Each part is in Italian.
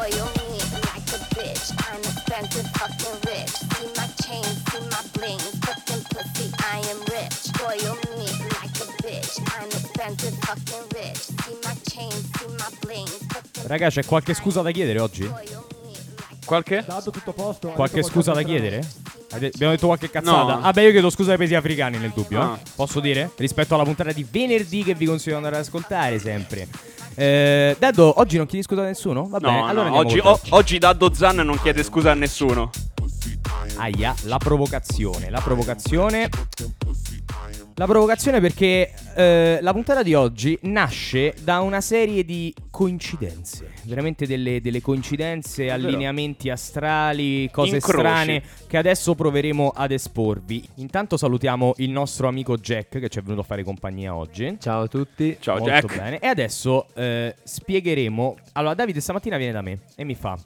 Spoil me like a bitch. I'm expensive, fucking rich. See my chain, see my bling. Fucking pussy, I am rich. Spoil me like a bitch. I'm expensive, fucking rich. See my chain, see my bling. Raga, c'è qualche scusa da chiedere oggi? Qualche? Dato tutto a posto. Qualche detto scusa da chiedere? Abbiamo detto qualche cazzata? No. Ah, beh, io chiedo scusa ai paesi africani nel dubbio. Ah. eh. Posso dire? Rispetto alla puntata di venerdì che vi consiglio di andare ad ascoltare sempre. Eh, Daddo, oggi non chiedi scusa a nessuno? Va bene, No, allora no, oggi, o- oggi Daddo Zan non chiede scusa a nessuno. Aia, la provocazione. La provocazione. La provocazione perché eh, la puntata di oggi nasce da una serie di coincidenze. Veramente delle, delle coincidenze, allineamenti astrali, cose Incroci. strane che adesso proveremo ad esporvi. Intanto salutiamo il nostro amico Jack che ci è venuto a fare compagnia oggi. Ciao a tutti. Ciao Molto Jack. bene. E adesso eh, spiegheremo. Allora, Davide stamattina viene da me e mi fa.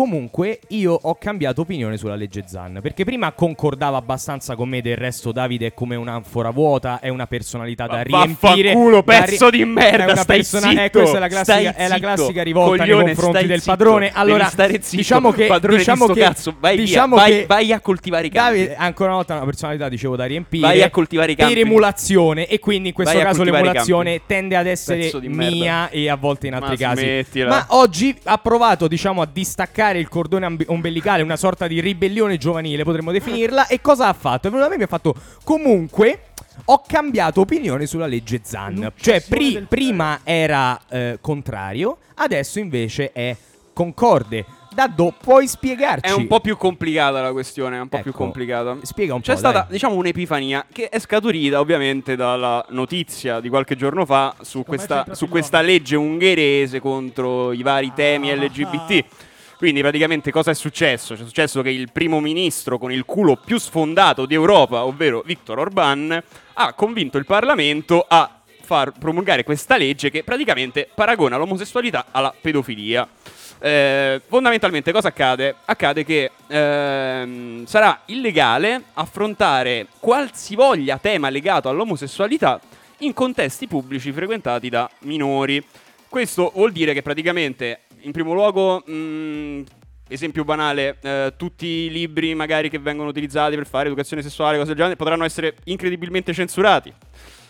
Comunque, io ho cambiato opinione sulla legge Zan. Perché prima concordava abbastanza con me. Del resto, Davide è come un'anfora vuota. È una personalità da riempire. da pezzo di merda, È una persona- zitto, eh, questa è la classica, è la classica rivolta coglione, nei confronti del zitto, padrone. Allora, stare zitto, diciamo che. padrone di diciamo sto che cazzo, vai via, diciamo vai- che vai a coltivare i campi. Davide, ancora una volta, una personalità, dicevo, da riempire. Vai a coltivare i campi. Per emulazione. E quindi in questo Vai caso l'emulazione tende ad essere di mia e a volte in altri Ma casi. smettila. Ma oggi ha provato, diciamo, a distaccare il cordone amb- ombelicale, una sorta di ribellione giovanile, potremmo definirla. E cosa ha fatto? È venuto da me e mi ha fatto comunque. Ho cambiato opinione sulla legge Zan. L'uccisione Cioè, pri- prima era eh, contrario, adesso invece è concorde. Daddo, puoi spiegarci? È un po' più complicata la questione, è un po' più Ecco, complicata. Spiega un C'è po'. stata, dai. diciamo, un'epifania che è scaturita ovviamente dalla notizia di qualche giorno fa su questa, su più questa legge ungherese contro i vari temi Ah. Quindi praticamente cosa è successo? C'è successo che il primo ministro con il culo più sfondato d'Europa, ovvero Viktor Orban, ha convinto il Parlamento a far promulgare questa legge che praticamente paragona l'omosessualità alla pedofilia. Eh, fondamentalmente cosa accade? Accade che ehm, sarà illegale affrontare qualsivoglia tema legato all'omosessualità in contesti pubblici frequentati da minori. Questo vuol dire che praticamente, in primo luogo, mh, esempio banale, eh, tutti i libri magari che vengono utilizzati per fare educazione sessuale, cose del genere, potranno essere incredibilmente censurati.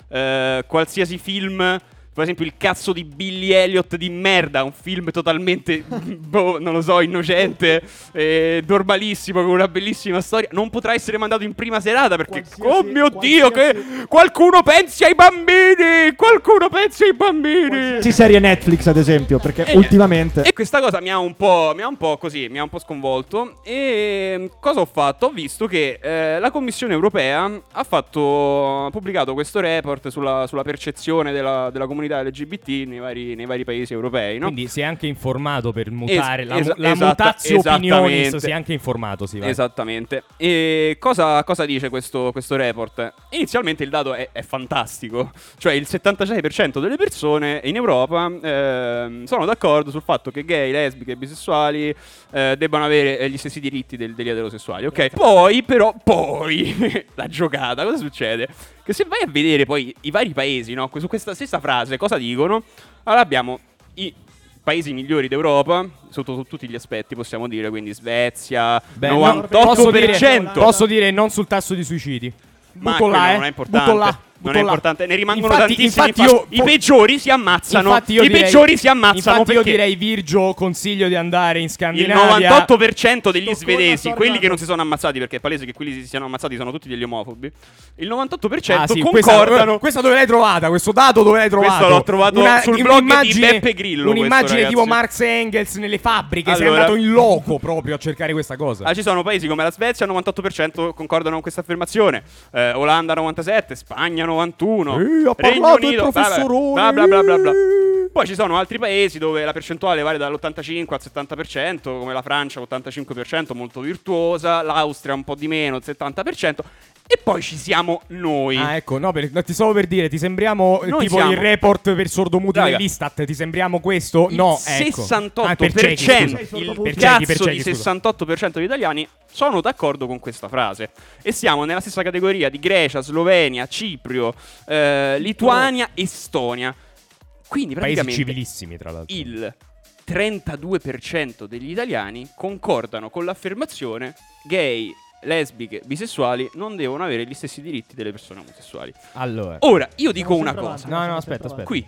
Eh, qualsiasi film, per esempio il cazzo di Billy Elliot di merda, un film totalmente, boh, non lo so, innocente, eh, normalissimo, con una bellissima storia, non potrà essere mandato in prima serata perché, Qualsiasi- oh mio Dio, che qualcuno pensi ai bambini, qualcuno pensi ai bambini. Sì, serie Netflix, ad esempio, perché E- ultimamente. E questa cosa mi ha un po', mi ha un po' così, mi ha un po' sconvolto. E mm, cosa ho fatto? Ho visto che eh, la Commissione europea ha fatto, ha pubblicato questo report sulla, sulla percezione della, della comunità LGBT nei vari, nei vari paesi europei, no? Quindi si è anche informato per mutare Es- la, esa- la esatta- opinionis, si è anche informato, sì. Esattamente. E cosa, cosa dice questo, questo report? Inizialmente il dato è, è fantastico. Cioè il 76% delle persone in Europa ehm, sono d'accordo sul fatto che gay, lesbiche e bisessuali eh, debbano avere eh, gli stessi diritti del- degli eterosessuali. Ok. Poi, però, poi la giocata, cosa succede? Che se vai a vedere poi i vari paesi, no? Su questa stessa frase, cosa dicono? Allora abbiamo i paesi migliori d'Europa, sotto su tutti gli aspetti possiamo dire, quindi Svezia, Beh, 98%. no, posso dire, posso dire non sul tasso di suicidi. Ma là, eh. non è importante. Non è importante, ne rimangono Infatti- tantissimi. infatti io- I peggiori si ammazzano. I direi- peggiori si ammazzano Infatti io direi Virgio consiglio di andare in il Scandinavia. 98% degli svedesi, quelli che non si sono ammazzati, perché è palese che quelli si siano ammazzati sono tutti degli omofobi. Il 98% Ah, sì, questa, concordano. questa dove l'hai trovata? Questo dato dove l'hai trovato? Questo l'ho trovato sul blog di Beppe Grillo, Un'immagine questo, tipo. Marx e Engels nelle fabbriche. Sei Allora- andato in loco proprio a cercare questa cosa. Ah, ci sono paesi come la Svezia, il 98% concordano con questa affermazione. Eh, Olanda 97, Spagna 91. Ehi, ha Regno parlato il Unito, professorone. bla bla bla bla bla. Poi ci sono altri paesi dove la percentuale varia dall'85 al 70%, come la Francia 85%, molto virtuosa, l'Austria un po' di meno, il 70%, e poi ci siamo noi. Ah, ecco, no, per- no, ti stavo per dire, ti sembriamo eh, Noi tipo siamo- il report per sordomuti dell'Istat, ti sembriamo questo? Il no, ecco. 68% Ah, per ciechi, il Per ciechi, per ciechi, di scusa. 68% degli italiani sono d'accordo con questa frase e siamo nella stessa categoria di Grecia, Slovenia, Cipro, eh, Lituania, Estonia. Quindi Paesi praticamente civilissimi, tra l'altro. il 32% degli italiani concordano con l'affermazione gay, lesbiche, bisessuali non devono avere gli stessi diritti delle persone omosessuali. Allora, Ora, io dico una cosa. No, no, aspetta, aspetta. Qui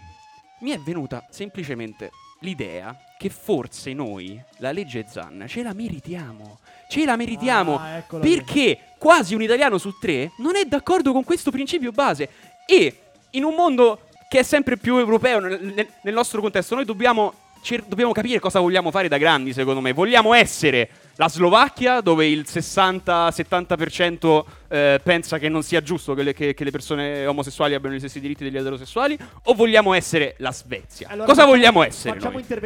mi è venuta semplicemente l'idea che forse noi la legge Zan ce la meritiamo. Ce la meritiamo Ah, perché quasi un italiano su tre non è d'accordo con questo principio base. E in un mondo che è sempre più europeo nel, nel- nel nostro contesto, noi dobbiamo, cer- dobbiamo capire cosa vogliamo fare da grandi, secondo me. Vogliamo essere la Slovacchia, dove il 60-70% eh, pensa che non sia giusto che le, che- che le persone omosessuali abbiano gli stessi diritti degli eterosessuali, o vogliamo essere la Svezia? Allora, cosa vogliamo essere?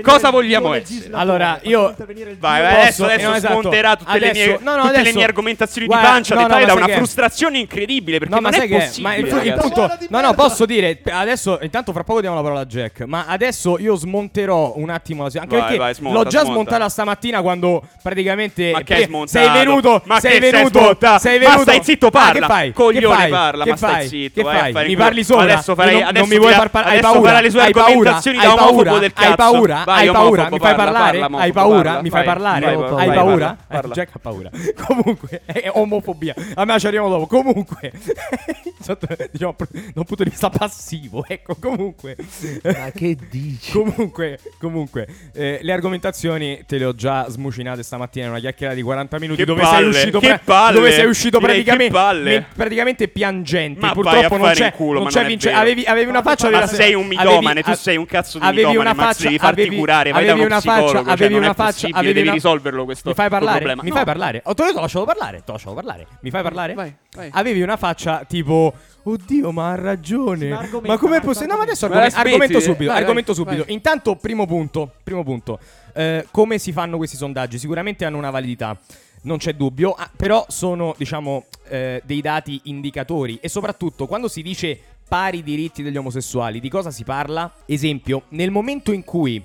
Cosa vogliamo essere? Allora, io- Vai, vai, adesso, adesso No, esatto. smonterà tutte, le, Adesso- mie, no, no, tutte le adesso- mie argomentazioni Guarda, di pancia, no, ma da una che- frustrazione incredibile, perché No, ma non sai è che possibile. ma il, il punto No, no, posso dire adesso intanto fra poco diamo la parola a Jack, ma adesso io smonterò un attimo la anche Vai, perché vai, smonta, l'ho già smonta. smontata stamattina quando praticamente Ma che hai eh, smontato? sei venuto, Ma sei che sei venuto, smontato? sei Ma venuto. stai zitto, Ah, parla. che fai? Coglione, che fai? parla, che ma stai fai? zitto, Che vai a fai? Mi parli sopra? Adesso Io non- adesso non mi vuoi far parlare? Hai paura? le sue Hai paura? argomentazioni da Hai omofobo paura? Hai paura? Vai, Hai paura? Mi fai parla, parlare? parla, Hai paura? Mi fai parlare? Hai paura? Eh, Jack ha paura. Comunque, è omofobia. A me ci arriviamo dopo. Comunque, diciamo, da un punto di vista passivo, ecco, comunque. Ma che dici? Comunque, comunque eh, le argomentazioni te le ho già smucinate stamattina in una chiacchierata di 40 minuti Che dove palle, sei uscito che palle. dove sei uscito Direi praticamente praticamente piangente. Ma Purtroppo non c'è culo, non c'è non vince- avevi, avevi una faccia Ma vera- sei un mitomane, tu sei un cazzo di avevi mitomane, una faccia, devi farti avevi- curare, vai da avevi uno una faccia, cioè, avevi non una faccia, avevi devi una- risolverlo questo Mi fai parlare? Mi fai parlare? Oh, te l'ho lasciato parlare, l'ho lasciato parlare. Mi fai parlare? Vai, vai. Avevi una faccia tipo Oddio, ma ha ragione. Ma com'è Marco, possibile? No, ma adesso argom- Ma argomento subito. Vai, argomento vai, subito. vai. Intanto, primo punto. Primo punto. Eh, come si fanno questi sondaggi? Sicuramente hanno una validità. Non c'è dubbio, ah, però sono, diciamo, eh, dei dati indicatori. E soprattutto, quando si dice pari diritti degli omosessuali, di cosa si parla? Esempio, nel momento in cui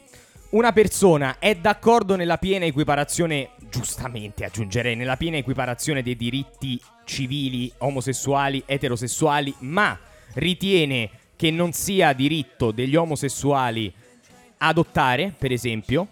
una persona è d'accordo nella piena equiparazione, giustamente aggiungerei, nella piena equiparazione dei diritti civili, omosessuali, eterosessuali, ma ritiene che non sia diritto degli omosessuali adottare, per esempio,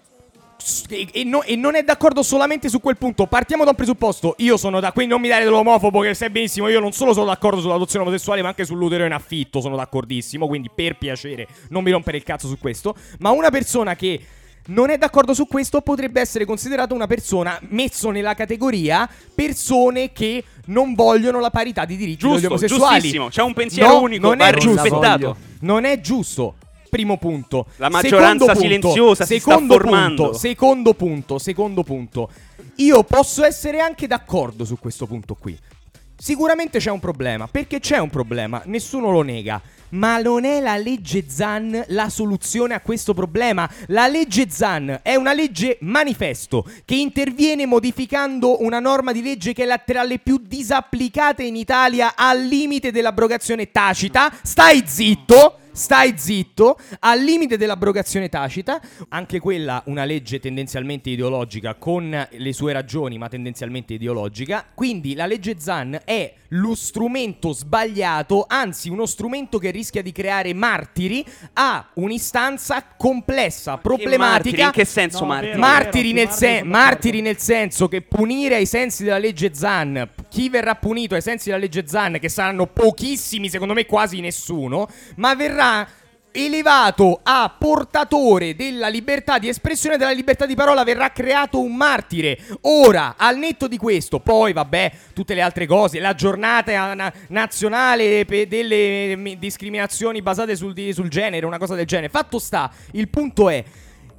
e, no- e non è d'accordo solamente su quel punto. Partiamo da un presupposto. Io sono da. Quindi non mi dare dell'omofobo, che sai benissimo. Io non solo sono d'accordo sull'adozione omosessuale, ma anche sull'utero in affitto. Sono d'accordissimo. Quindi, per piacere, non mi rompere il cazzo su questo. Ma una persona che. Non è d'accordo su questo, potrebbe essere considerata una persona messo nella categoria persone che non vogliono la parità di diritti degli Giusto, omosessuali. giustissimo. C'è un pensiero No, unico, non è giusto. rispettato. Non è giusto. Primo punto. La maggioranza Secondo punto, silenziosa si sta secondo formando. Punto, secondo punto, secondo punto. Io posso essere anche d'accordo su questo punto qui. Sicuramente c'è un problema, perché c'è un problema, nessuno lo nega. Ma non è la legge Zan la soluzione a questo problema. La legge Zan è una legge manifesto che interviene modificando una norma di legge che è la tra le più disapplicate in Italia al limite dell'abrogazione tacita. Stai zitto! Stai zitto, al limite dell'abrogazione tacita, anche quella una legge tendenzialmente ideologica con le sue ragioni, ma tendenzialmente ideologica. Quindi la legge Zan è lo strumento sbagliato, anzi uno strumento che rischia di creare martiri a un'istanza complessa, problematica. In che senso, No, Martiri? vero. Martiri nel, Martiri sen- martiri nel senso che punire ai sensi della legge Zan, chi verrà punito ai sensi della legge Zan, che saranno pochissimi, secondo me quasi nessuno, ma verrà elevato a portatore della libertà di espressione e della libertà di parola verrà creato un martire. Ora, al netto di questo, poi vabbè, tutte le altre cose, la giornata na- nazionale delle mm, discriminazioni basate sul, di- sul genere, una cosa del genere. Fatto sta, il punto è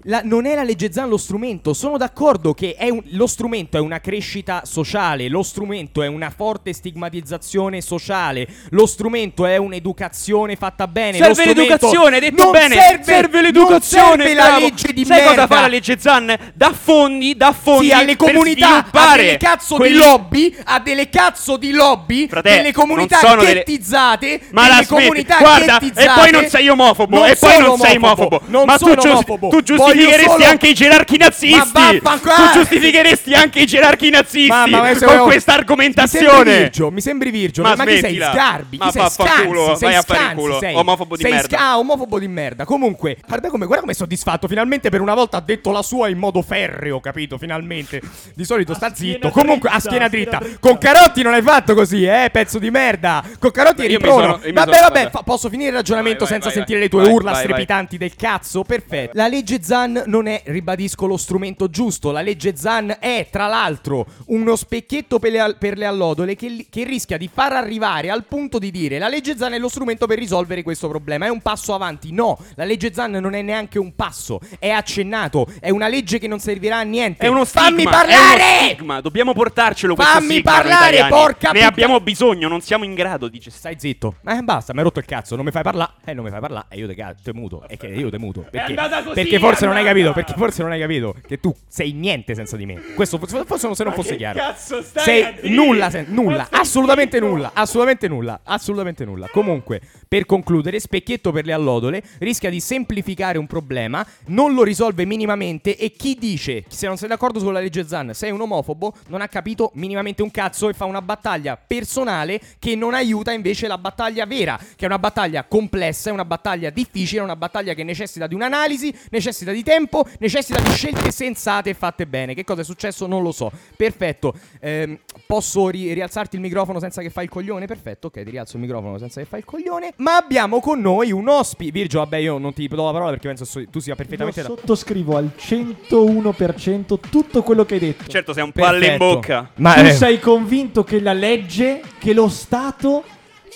la- non è la legge Zan lo strumento. Sono d'accordo che è un- lo strumento è una crescita sociale, lo strumento è una forte stigmatizzazione sociale, lo strumento è un'educazione fatta bene. Serve l'educazione, hai detto bene. Serve, l'educazione. Non serve la legge di Sai merda. cosa fa la legge Zan? Dà fondi, dà fondi Sì, alle comunità, a delle cazzo quelli- di lobby, a delle cazzo di lobby, Frate, delle comunità delle- ghettizzate, Ma delle comunità guarda, e poi non sei omofobo, Non e poi non sei omofobo. non Ma tu sono gius- omofobo. tu giustifichi giustificheresti solo- anche i gerarchi nazisti. Ma Tu giustificheresti anche i gerarchi nazisti ma se- con oh, questa Mi sembri argomentazione. virgio, mi sembri virgio. Ma Ma, chi sei sgarbi? Ma Chi sei vaffanculo, vai a fare culo. sei. Omofobo di sei merda. sca- ah, omofobo di merda. Comunque, guarda come, guarda come è soddisfatto. Finalmente per una volta ha detto la sua in modo ferreo, capito? Finalmente. Di solito sta schiena zitto. Comunque, a dritta, schiena schiena dritta. dritta. Con Carotti non hai fatto così, eh, pezzo di merda. Con Carotti eri prono. Vabbè, vabbè, posso finire il ragionamento Vai, vai, senza vai, sentire le tue urla strepitanti del cazzo? Perfetto. La legge Zan non è, ribadisco, lo strumento giusto. La legge Zan è, tra l'altro, uno specchietto per le, per le allodole che, che rischia di far arrivare al punto di dire la legge Zan è lo strumento per risolvere questo problema. È un passo avanti. No, la legge Zan non è neanche un passo. È accennato. È una legge che non servirà a niente. È uno stigma, Fammi È uno parlare! stigma. Dobbiamo portarcelo questo Fammi parlare, porca Ne puttana- abbiamo bisogno, non siamo in grado di gestire. Stai zitto. Eh, basta, mi hai rotto il cazzo. Non mi fai parlare. Eh, non mi fai parlare. E io te, te muto. E che io te muto. Perché, perché forse è non hai capito. Perché forse non hai capito. Che tu sei niente senza di me. Questo forse, forse se non fosse chiaro. cazzo stai sei nulla, sen- nulla. Assolutamente nulla. Assolutamente nulla. Assolutamente nulla. Comunque, per concludere, specchietto per le allodole rischia di semplificare un problema. Non lo risolve minimamente. E chi dice, se non sei d'accordo sulla legge Zan, sei un omofobo, non ha capito minimamente un cazzo e fa una battaglia personale che non aiuta invece la battaglia vera, che è una battaglia complessa, è una battaglia difficile, è una battaglia che necessita di un'analisi, necessita di tempo, necessita di scelte sensate e fatte bene. Che cosa è successo? Non lo so. Perfetto. Ehm, posso ri- rialzarti il microfono senza che fai il coglione? Perfetto, ok, ti rialzo il microfono senza che fai il coglione. Ma abbiamo con noi un ospite. Virgio, vabbè, io non ti do la parola perché penso so- tu sia perfettamente Io da- sottoscrivo al 101% tutto quello che hai detto. Certo, sei un palle in bocca. Ma tu eh, sei convinto che la legge, che lo Stato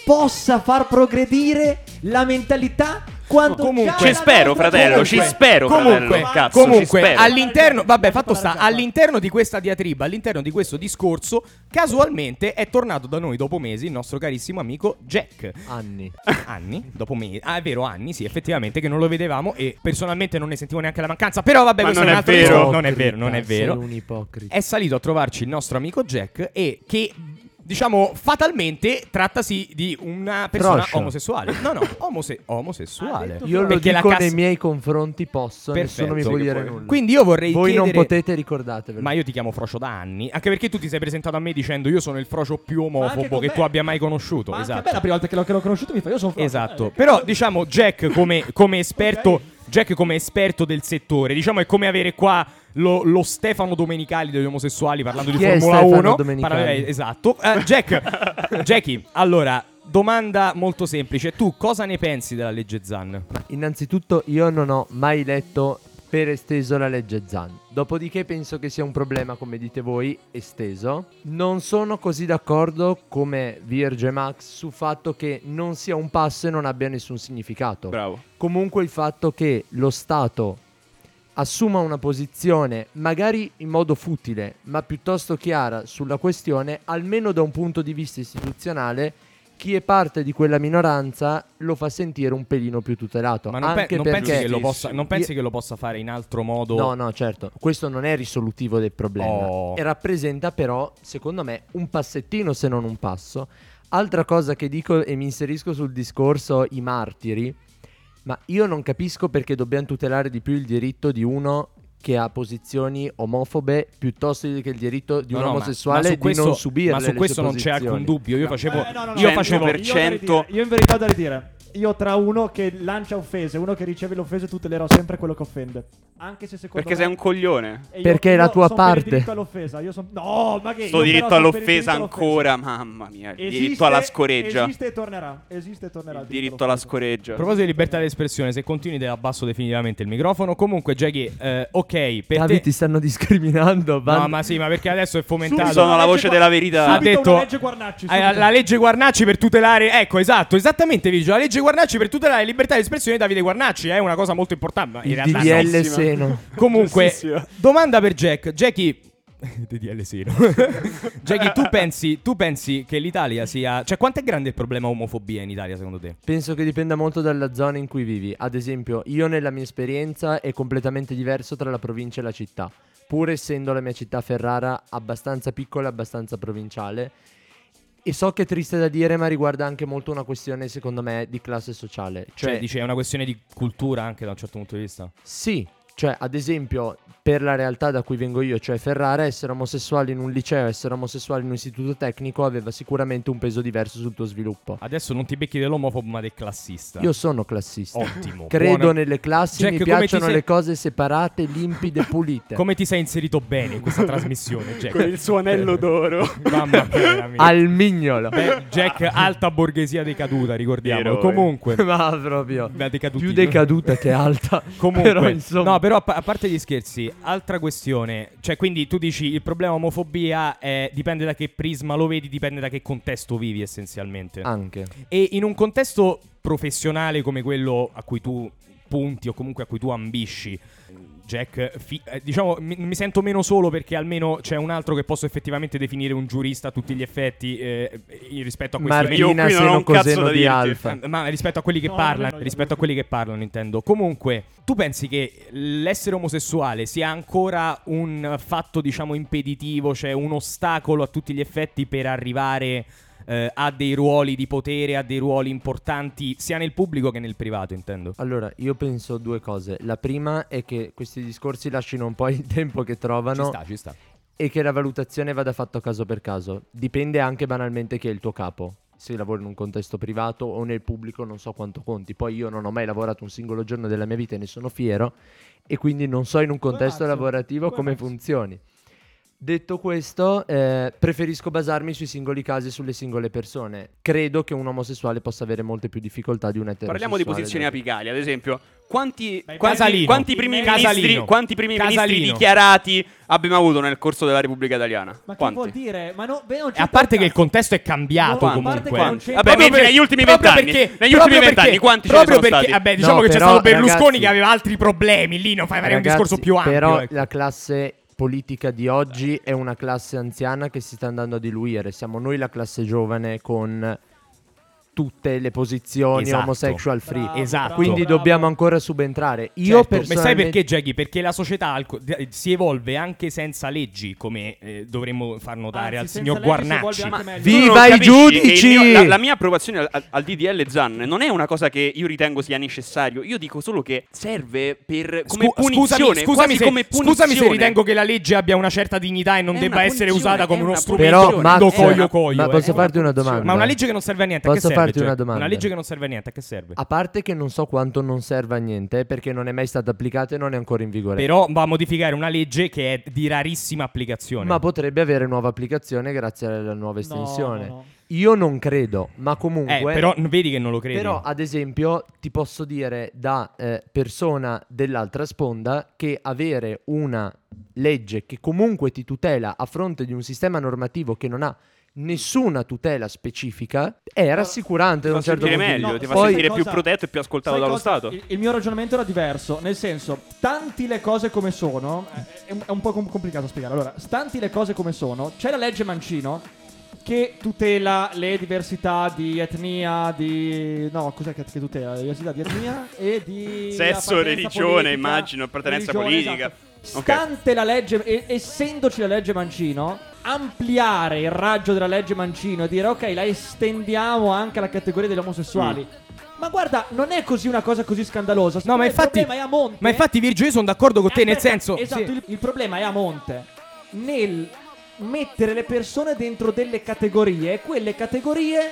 possa far progredire la mentalità quando Comunque- Ci spero, fratello, ci Comunque- spero, Comunque, fratello. Cazzo, ci comunque spero. all'interno, vabbè, fatto sta, all'interno di questa diatriba, all'interno di questo discorso, casualmente è tornato da noi dopo mesi il nostro carissimo amico Jack. Anni. Anni, dopo mesi, ah è vero, anni, sì, effettivamente che non lo vedevamo e personalmente non ne sentivo neanche la mancanza, però vabbè, Ma questo non è un altro vero. non è vero, non è vero. un ipocrita. È salito a trovarci il nostro amico Jack e che Diciamo, fatalmente trattasi di una persona Froscia. omosessuale. No, no, omose- omosessuale. detto Io lo Perché la dico cassa- nei miei confronti posso, Perfetto. nessuno mi può dire nulla. Quindi io vorrei Voi non chiedere potete ricordatevelo. Ma io ti chiamo Frocio da anni, anche perché tu ti sei presentato a me dicendo io sono il Frocio più anche omofobo che tu abbia mai conosciuto. Ma anche esatto. me la prima volta che l'ho, che l'ho conosciuto mi fa io sono Frocio. Esatto. Eh, Però diciamo Jack come, come esperto Jack come esperto del settore, diciamo è come avere qua lo, lo Stefano Domenicali degli omosessuali parlando di Chi è Formula Stefano 1. Domenicali? Parla- esatto. Eh, Jack, Jackie, allora, domanda molto semplice. Tu cosa ne pensi della legge Zan? Innanzitutto io non ho mai letto per esteso la legge Zan. Dopodiché penso che sia un problema, come dite voi, esteso. Non sono così d'accordo come Virge Max sul fatto che non sia un passo e non abbia nessun significato. Bravo. Comunque il fatto che lo Stato assuma una posizione magari in modo futile, ma piuttosto chiara sulla questione, almeno da un punto di vista istituzionale, chi è parte di quella minoranza lo fa sentire un pelino più tutelato. Ma non, pe- non pensi, che lo possa, non pensi Io- che lo possa fare in altro modo? No, no, certo, questo non è risolutivo del problema. Oh. E rappresenta però, secondo me, un passettino se non un passo. Altra cosa che dico e mi inserisco sul discorso i martiri, ma io non capisco perché dobbiamo tutelare di più il diritto di uno che ha posizioni omofobe piuttosto che il diritto di No, un no, ma- omosessuale ma su di questo- non subire Ma su questo non c'è alcun dubbio. Io facevo. Eh, no, no, no, io facevo. io ho da 100%. ridire. Io in verità ho da ridire. Io tra uno che lancia offese e uno che riceve le offese tutelerò sempre quello che offende. Anche se secondo Perché me... sei un coglione. Io- Perché è la tua son per parte. il diritto all'offesa. Io son... No, ma che Sto io diritto all'offesa diritto ancora, mamma mia. Il Esiste- diritto alla scoreggia. Esiste e tornerà. Esiste e tornerà. Il diritto alla A scoreggia. proposito di libertà di espressione, se continui te abbasso definitivamente il microfono. Comunque, Jackie, eh, ok, per Davi, te. ti stanno discriminando. No, Van- ma sì, ma perché adesso è fomentato. Sono la voce della verità. Ha Subito detto una legge Guarnacci, Eh, subito. la legge Guarnacci per tutelare ecco esatto esattamente Vigio la legge Guarnacci per tutelare la libertà di espressione di Davide Guarnacci è una cosa molto importante in realtà no. DDL giustissima. seno. comunque domanda per Jack Jackie DDL seno Jackie tu pensi, tu pensi che l'Italia sia cioè quanto è grande il problema omofobia in Italia secondo te? Penso che dipenda molto dalla zona in cui vivi. Ad esempio, io nella mia esperienza è completamente diverso tra la provincia e la città. Pur essendo la mia città Ferrara abbastanza piccola e abbastanza provinciale. E so che è triste da dire, ma riguarda anche molto una questione, secondo me, di classe sociale. Cioè, Cioè, dice è una questione di cultura anche da un certo punto di vista sì, Cioè, ad esempio, per la realtà da cui vengo io, cioè Ferrara, essere omosessuale in un liceo, essere omosessuale in un istituto tecnico aveva sicuramente un peso diverso sul tuo sviluppo. Adesso non ti becchi dell'omofobo, ma del classista. Io sono classista. Ottimo. Credo buona- nelle classi, Jack, mi piacciono sei- le cose separate, limpide, pulite. Come ti sei inserito bene in questa trasmissione, Jack? Con il suo anello d'oro. Mamma mia. Al mignolo. Beh, Jack, alta borghesia decaduta, ricordiamo. Comunque, Ma proprio. Più decaduta che alta. Comunque, Però, insomma. no, però a, pa- a parte gli scherzi, altra questione. Cioè, quindi tu dici il problema omofobia è, dipende da che prisma lo vedi, dipende da che contesto vivi essenzialmente. Anche. E in un contesto professionale come quello a cui tu punti o comunque a cui tu ambisci, Jack, fi- eh, diciamo, mi, mi sento meno solo perché almeno c'è un altro che posso effettivamente definire un giurista a tutti gli effetti eh, rispetto a questi Io Martina qui non ho un cazzo coseno da di alfa. eh, Ma rispetto a quelli che No, parlano, io. rispetto a quelli che parlano, intendo. Comunque, tu pensi che l'essere omosessuale sia ancora un fatto, diciamo, impeditivo, cioè un ostacolo a tutti gli effetti per arrivare eh, a dei ruoli di potere, a dei ruoli importanti, sia nel pubblico che nel privato, intendo. Allora, io penso due cose. La prima è che questi discorsi lasciano un po' il tempo che Ci trovano sta, ci sta. e che la valutazione vada fatta caso per caso. Dipende anche banalmente chi è il tuo capo. Se lavori in un contesto privato o nel pubblico non so quanto conti. Poi io non ho mai lavorato un singolo giorno della mia vita e ne sono fiero e quindi non so in un contesto mazzo, lavorativo come come funzioni. Detto questo, eh, preferisco basarmi sui singoli casi e sulle singole persone. Credo che un omosessuale possa avere molte più difficoltà di un eterosessuale. Parliamo di posizioni apicali, ad esempio. Quanti, quanti, quanti primi ministri, quanti primi ministri dichiarati abbiamo avuto nel corso della Repubblica Italiana? Ma che vuol dire? Ma no, beh, non a parte che il contesto è cambiato No, a parte comunque. che non c'entra- Vabbè, per- negli ultimi vent'anni, perché- negli ultimi perché- vent'anni quanti ce ne proprio sono perché, stati? Vabbè, diciamo No, che c'è però, stato Berlusconi ragazzi- che aveva altri problemi. Lì non fai fare un discorso più ampio. Però ecco. la classe politica di oggi è una classe anziana che si sta andando a diluire. Siamo noi la classe giovane con tutte le posizioni Esatto. homosexual free. Bravo, Esatto. Quindi bravo. dobbiamo ancora subentrare. Io Certo, ma sai personalmente perché, Jackie? Perché la società si evolve anche senza leggi, come eh, dovremmo far notare Anzi, al signor si Guarnacci. Viva i che giudici! mio- la, la mia approvazione al, al- DDL Zan non è una cosa che io ritengo sia necessario. Io dico solo che serve per come Scu- punizione. scusami, se, come scusami se punizione. ritengo che la legge abbia una certa dignità e non È debba essere punizione, usata come uno strumento Però, punizione. Max, do coio coio. ma eh. posso una farti una punizione. domanda? Ma una legge che non serve a niente, a che Posso serve? Farti una domanda? Una legge che non serve a niente, a che serve? A parte che non so quanto non serva a niente, eh, perché non è mai stata applicata e non è ancora in vigore. Però va a modificare una legge che è di rarissima applicazione. Ma potrebbe avere nuova applicazione grazie alla nuova estensione. no, no. Io non credo, ma eh, comunque. però n- vedi che non lo credi. Però, ad esempio, ti posso dire da eh, persona dell'altra sponda che avere una legge che comunque ti tutela a fronte di un sistema normativo che non ha nessuna tutela specifica è rassicurante Ti da un certo sentire punto di meglio, vista. ti fa Poi- sentire più cosa- protetto e più ascoltato Sai dallo cosa? Stato. Il, il mio ragionamento era diverso, nel senso, stanti le cose come sono, è, un- è un po' com- complicato spiegare. Allora, stanti le cose come sono, c'è la legge Mancino che tutela le diversità di etnia, di... no, cos'è che, che tutela? La diversità di etnia e di... Sesso, appartenenza religione, politica, immagino, appartenenza religione, politica. esatto. Stante la legge, e- essendoci la legge Mancino, ampliare il raggio della legge Mancino e dire ok, la estendiamo anche alla categoria degli omosessuali. Mm. Ma guarda, non è così una cosa così scandalosa. No, ma infatti, il problema è a monte. ma infatti, Virgio, io sono d'accordo con te, Eh, nel aspetta, senso. Esatto, sì. il, il problema è a monte. Nel mettere le persone dentro delle categorie e quelle categorie.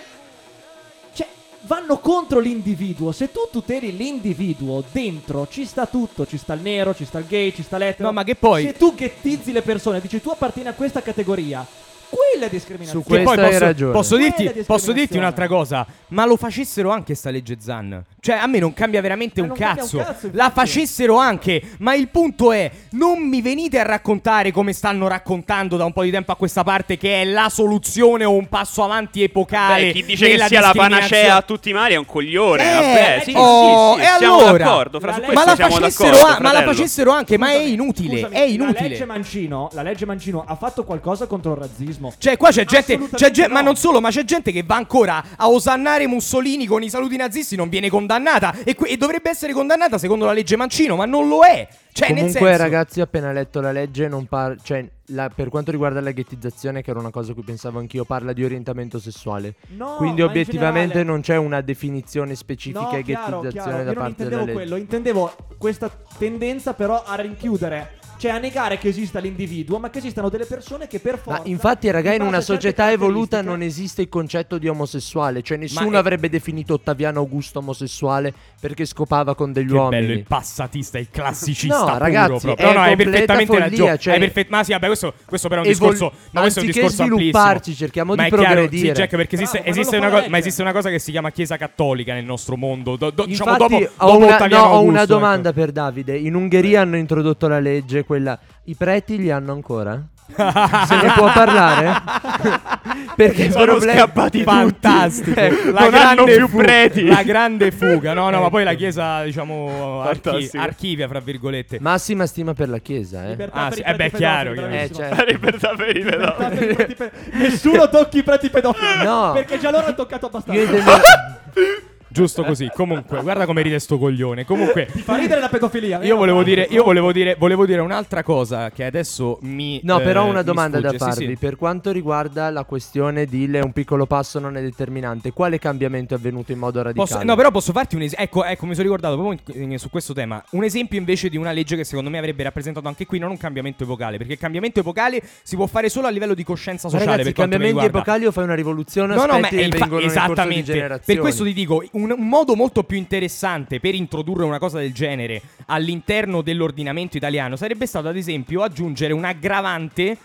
Vanno contro l'individuo. Se tu tuteli l'individuo, dentro ci sta tutto. Ci sta il nero, ci sta il gay, ci sta l'etero. No, ma che poi- Se tu ghettizzi le persone, dici tu appartieni a questa categoria. Quella è discriminazione. Su Che poi posso, ragione. posso dirti, posso dirti un'altra cosa, ma lo facessero anche sta legge Zan. Cioè, a me non cambia veramente Ma un non cambia un cazzo. cazzo, La facessero anche, ma il punto è, non mi venite a raccontare come stanno raccontando da un po' di tempo a questa parte che è la soluzione o un passo avanti epocale. Beh, chi dice che sia la panacea a tutti i mali è un coglione. Eh, vabbè, sì, oh, sì, sì, e siamo allora? d'accordo. Fra La su legge- questo Ma la, siamo facessero, d'accordo, a- ma la facessero anche, ma è Scusami, inutile. scusami, è La inutile. legge, Mancino, la legge Mancino ha fatto qualcosa contro il razzismo. Certo, Cioè, qua c'è gente, c'è Assolutamente gen- ma no. non solo, ma c'è gente che va ancora a osannare Mussolini con i saluti nazisti, non viene condannata. E, que- e dovrebbe essere condannata secondo la legge Mancino, ma non lo è. Cioè, nel Comunque, senso... ragazzi, ho appena letto la legge, non par- cioè, la- per quanto riguarda la ghettizzazione, che era una cosa a cui pensavo anch'io, parla di orientamento sessuale. No, Quindi, obiettivamente, generale- non c'è una definizione specifica No, chiaro, ghettizzazione chiaro. da parte della intendevo legge. quello, intendevo questa tendenza però a rinchiudere, cioè a negare che esista l'individuo, ma che esistano delle persone che per forza Ma infatti, raga, in una società evoluta non esiste il concetto di omosessuale. Cioè, nessuno è- avrebbe definito Ottaviano Augusto omosessuale perché scopava con degli Che uomini. bello il passatista, il classicista No, ragazzi, No, no, hai perfettamente ragione. cioè- Hai perfett- Ma sì, vabbè, questo, questo però è un Evol- discorso, ma questo è un discorso svilupparci, cerchiamo ma di chiaro, progredire. Sì, Jack, perché esiste, Bravo, ma esiste una cosa, ma esiste una cosa che si chiama Chiesa Cattolica nel nostro mondo. Do- do- diciamo Infatti, dopo, ho, dopo una, no, ho una Augusto, domanda ecco. per Davide. In Ungheria hanno introdotto la legge, quella. I preti li hanno ancora? Se ne può parlare? Perché Sono problema scappati. Fantastico, Eh, la non hanno grande più fu- preti. La grande fuga, no, no, ma poi la chiesa, diciamo, archi- archivia, fra virgolette. Massima stima per la chiesa, eh. Ah, sì, eh beh, chiaro, pedofili. Eh, La certo. libertà per i Libertà pedofili. per i preti pe- Nessuno tocchi i preti pedofili. No. Perché già loro hanno toccato abbastanza. Io intendo. Giusto così. Comunque, guarda come ride sto coglione. Comunque, Ti fa ridere la pedofilia. io volevo dire, io volevo dire, volevo dire un'altra cosa che adesso mi. No, eh, però una domanda da sfugge. Sì, farvi. sì. Per quanto riguarda la questione di le- un piccolo passo non è determinante, quale cambiamento è avvenuto in modo radicale? Posso- no, però posso farti un esempio. Ecco, ecco, mi sono ricordato proprio in- su questo tema. Un esempio invece di una legge che secondo me avrebbe rappresentato anche qui non un cambiamento epocale. Perché il cambiamento epocale si può fare solo a livello di coscienza sociale. ragazzi, per cambiamenti epocali o fai una rivoluzione? No, no, ma è infa- esattamente. Per questo ti dico, un, un modo molto più interessante per introdurre una cosa del genere all'interno dell'ordinamento italiano sarebbe stato, ad esempio, aggiungere un aggravante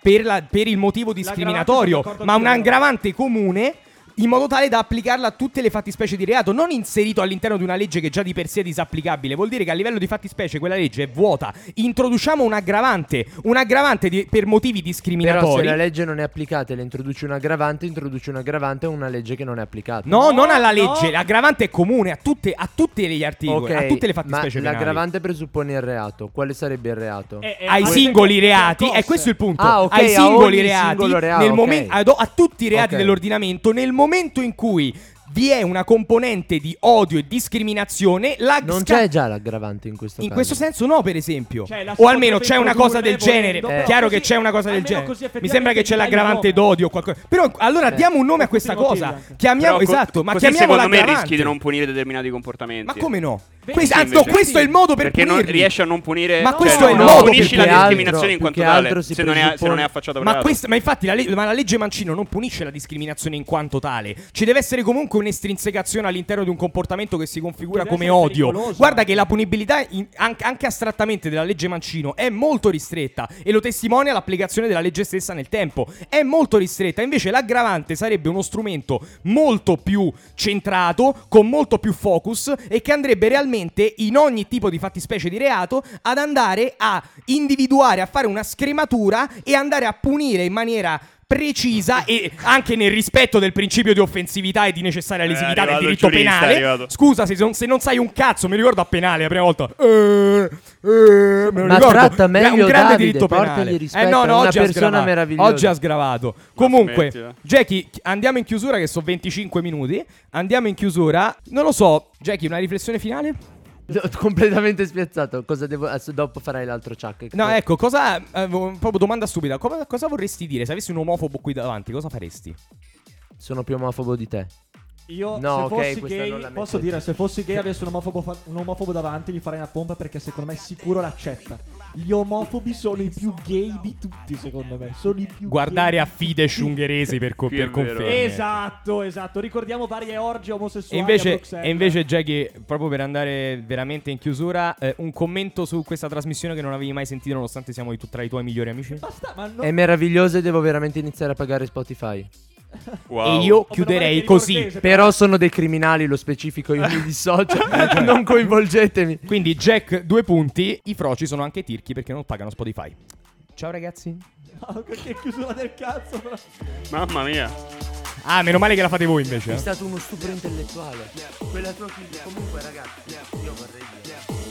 per, la- per il motivo discriminatorio, ma un aggravante comune. In modo tale da applicarla a tutte le fattispecie di reato, non inserito all'interno di una legge che già di per sé è disapplicabile. Vuol dire che a livello di fattispecie quella legge è vuota. Introduciamo un aggravante, un aggravante di- per motivi Però se discriminatori. la legge non è applicata e le introduci un aggravante, introduci un aggravante a una legge che non è applicata. No, No, non alla no. legge. L'aggravante è comune a tutte, a tutti gli articoli, Ok, a tutte le ma fattispecie penali. l'aggravante presuppone il reato. Quale sarebbe il reato? Eh, eh, ai singoli reati, è questo il punto. Ah, ok, ai singoli reati, reato, nel ok. momen- a, a tutti i reati dell'ordinamento, nel momento in cui vi è una componente di odio e discriminazione, la Non sca- c'è già l'aggravante in questo In caso. questo senso no, per esempio. Cioè, o almeno c'è una cosa del genere. però Chiaro così- che c'è una cosa del genere. Mi sembra che c'è l'aggravante nome. d'odio o qualcosa. Però allora Eh. diamo un nome a questa cosa. Chiamiamo Però co- esatto, ma così chiamiamo secondo me rischi di non punire determinati comportamenti. Ma come no? Questo, anzi, no, questo è il modo per Perché non punirli. riesci a non punire Ma cioè, questo è il non modo punisci la discriminazione in altro- quanto più che tale se non, è, se non è affacciato Ma, questa- ma infatti la, le- ma la legge Mancino non punisce la discriminazione in quanto tale. Ci deve essere comunque un'estrinsecazione all'interno di un comportamento che si configura come odio. pericoloso. Guarda che la punibilità in- an- anche astrattamente della legge Mancino è molto ristretta e lo testimonia l'applicazione della legge stessa nel tempo. È molto ristretta. Invece l'aggravante sarebbe uno strumento molto più centrato, con molto più focus e che andrebbe realmente in ogni tipo di fattispecie di reato ad andare a individuare, a fare una scrematura e andare a punire in maniera precisa e anche nel rispetto del principio di offensività e di necessaria Eh, lesività del arrivato il diritto giurista, penale. Scusa, se, non- se non sai un cazzo, mi ricordo a penale la prima volta. Eh, eh, me lo Ma ricordo. tratta meglio un grande Davide, diritto penale. rispetto, eh no, no, una oggi ha persona sgravato. meravigliosa. Oggi ha sgravato. Comunque, smettila. Jackie, chi- andiamo in chiusura che sono 25 minuti. Andiamo in chiusura. Non lo so, Jackie, una riflessione finale? Completamente spiazzato. Cosa devo. adesso dopo farai l'altro chuck. No, ecco, cosa. eh, proprio domanda stupida. Cosa, cosa vorresti dire se avessi un omofobo qui davanti? Cosa faresti? Sono più omofobo di te. Io, No, se ok, fossi gay, non la metto posso dire, se fossi gay e avessi un omofobo, fa- un omofobo davanti, gli farei una pompa perché secondo me sicuro l'accetta. Gli omofobi sono i più gay di tutti, secondo me. Sono i più Guardare gay a. Fidesz ungheresi per, co- per conferme. Esatto, esatto. Ricordiamo varie orge E omosessuali. a invece, e invece, Jackie, proprio per andare veramente in chiusura, eh, un commento su questa trasmissione che non avevi mai sentito, nonostante siamo i tu- tra i tuoi migliori amici. Basta, ma no- È meraviglioso e devo veramente iniziare a pagare Spotify. Wow. E io chiuderei così. ricortese, Però sono dei criminali, lo specifico, io mi dissocio. non coinvolgetemi. Quindi, Jack, due punti. I froci sono anche tirchi perché non pagano Spotify. Ciao, ragazzi. No, che chiusura del cazzo. però. Mamma mia. Ah, meno male che la fate voi invece. È eh. stato uno stupro intellettuale. Quella tua figlia. Comunque, ragazzi, io vorrei dire.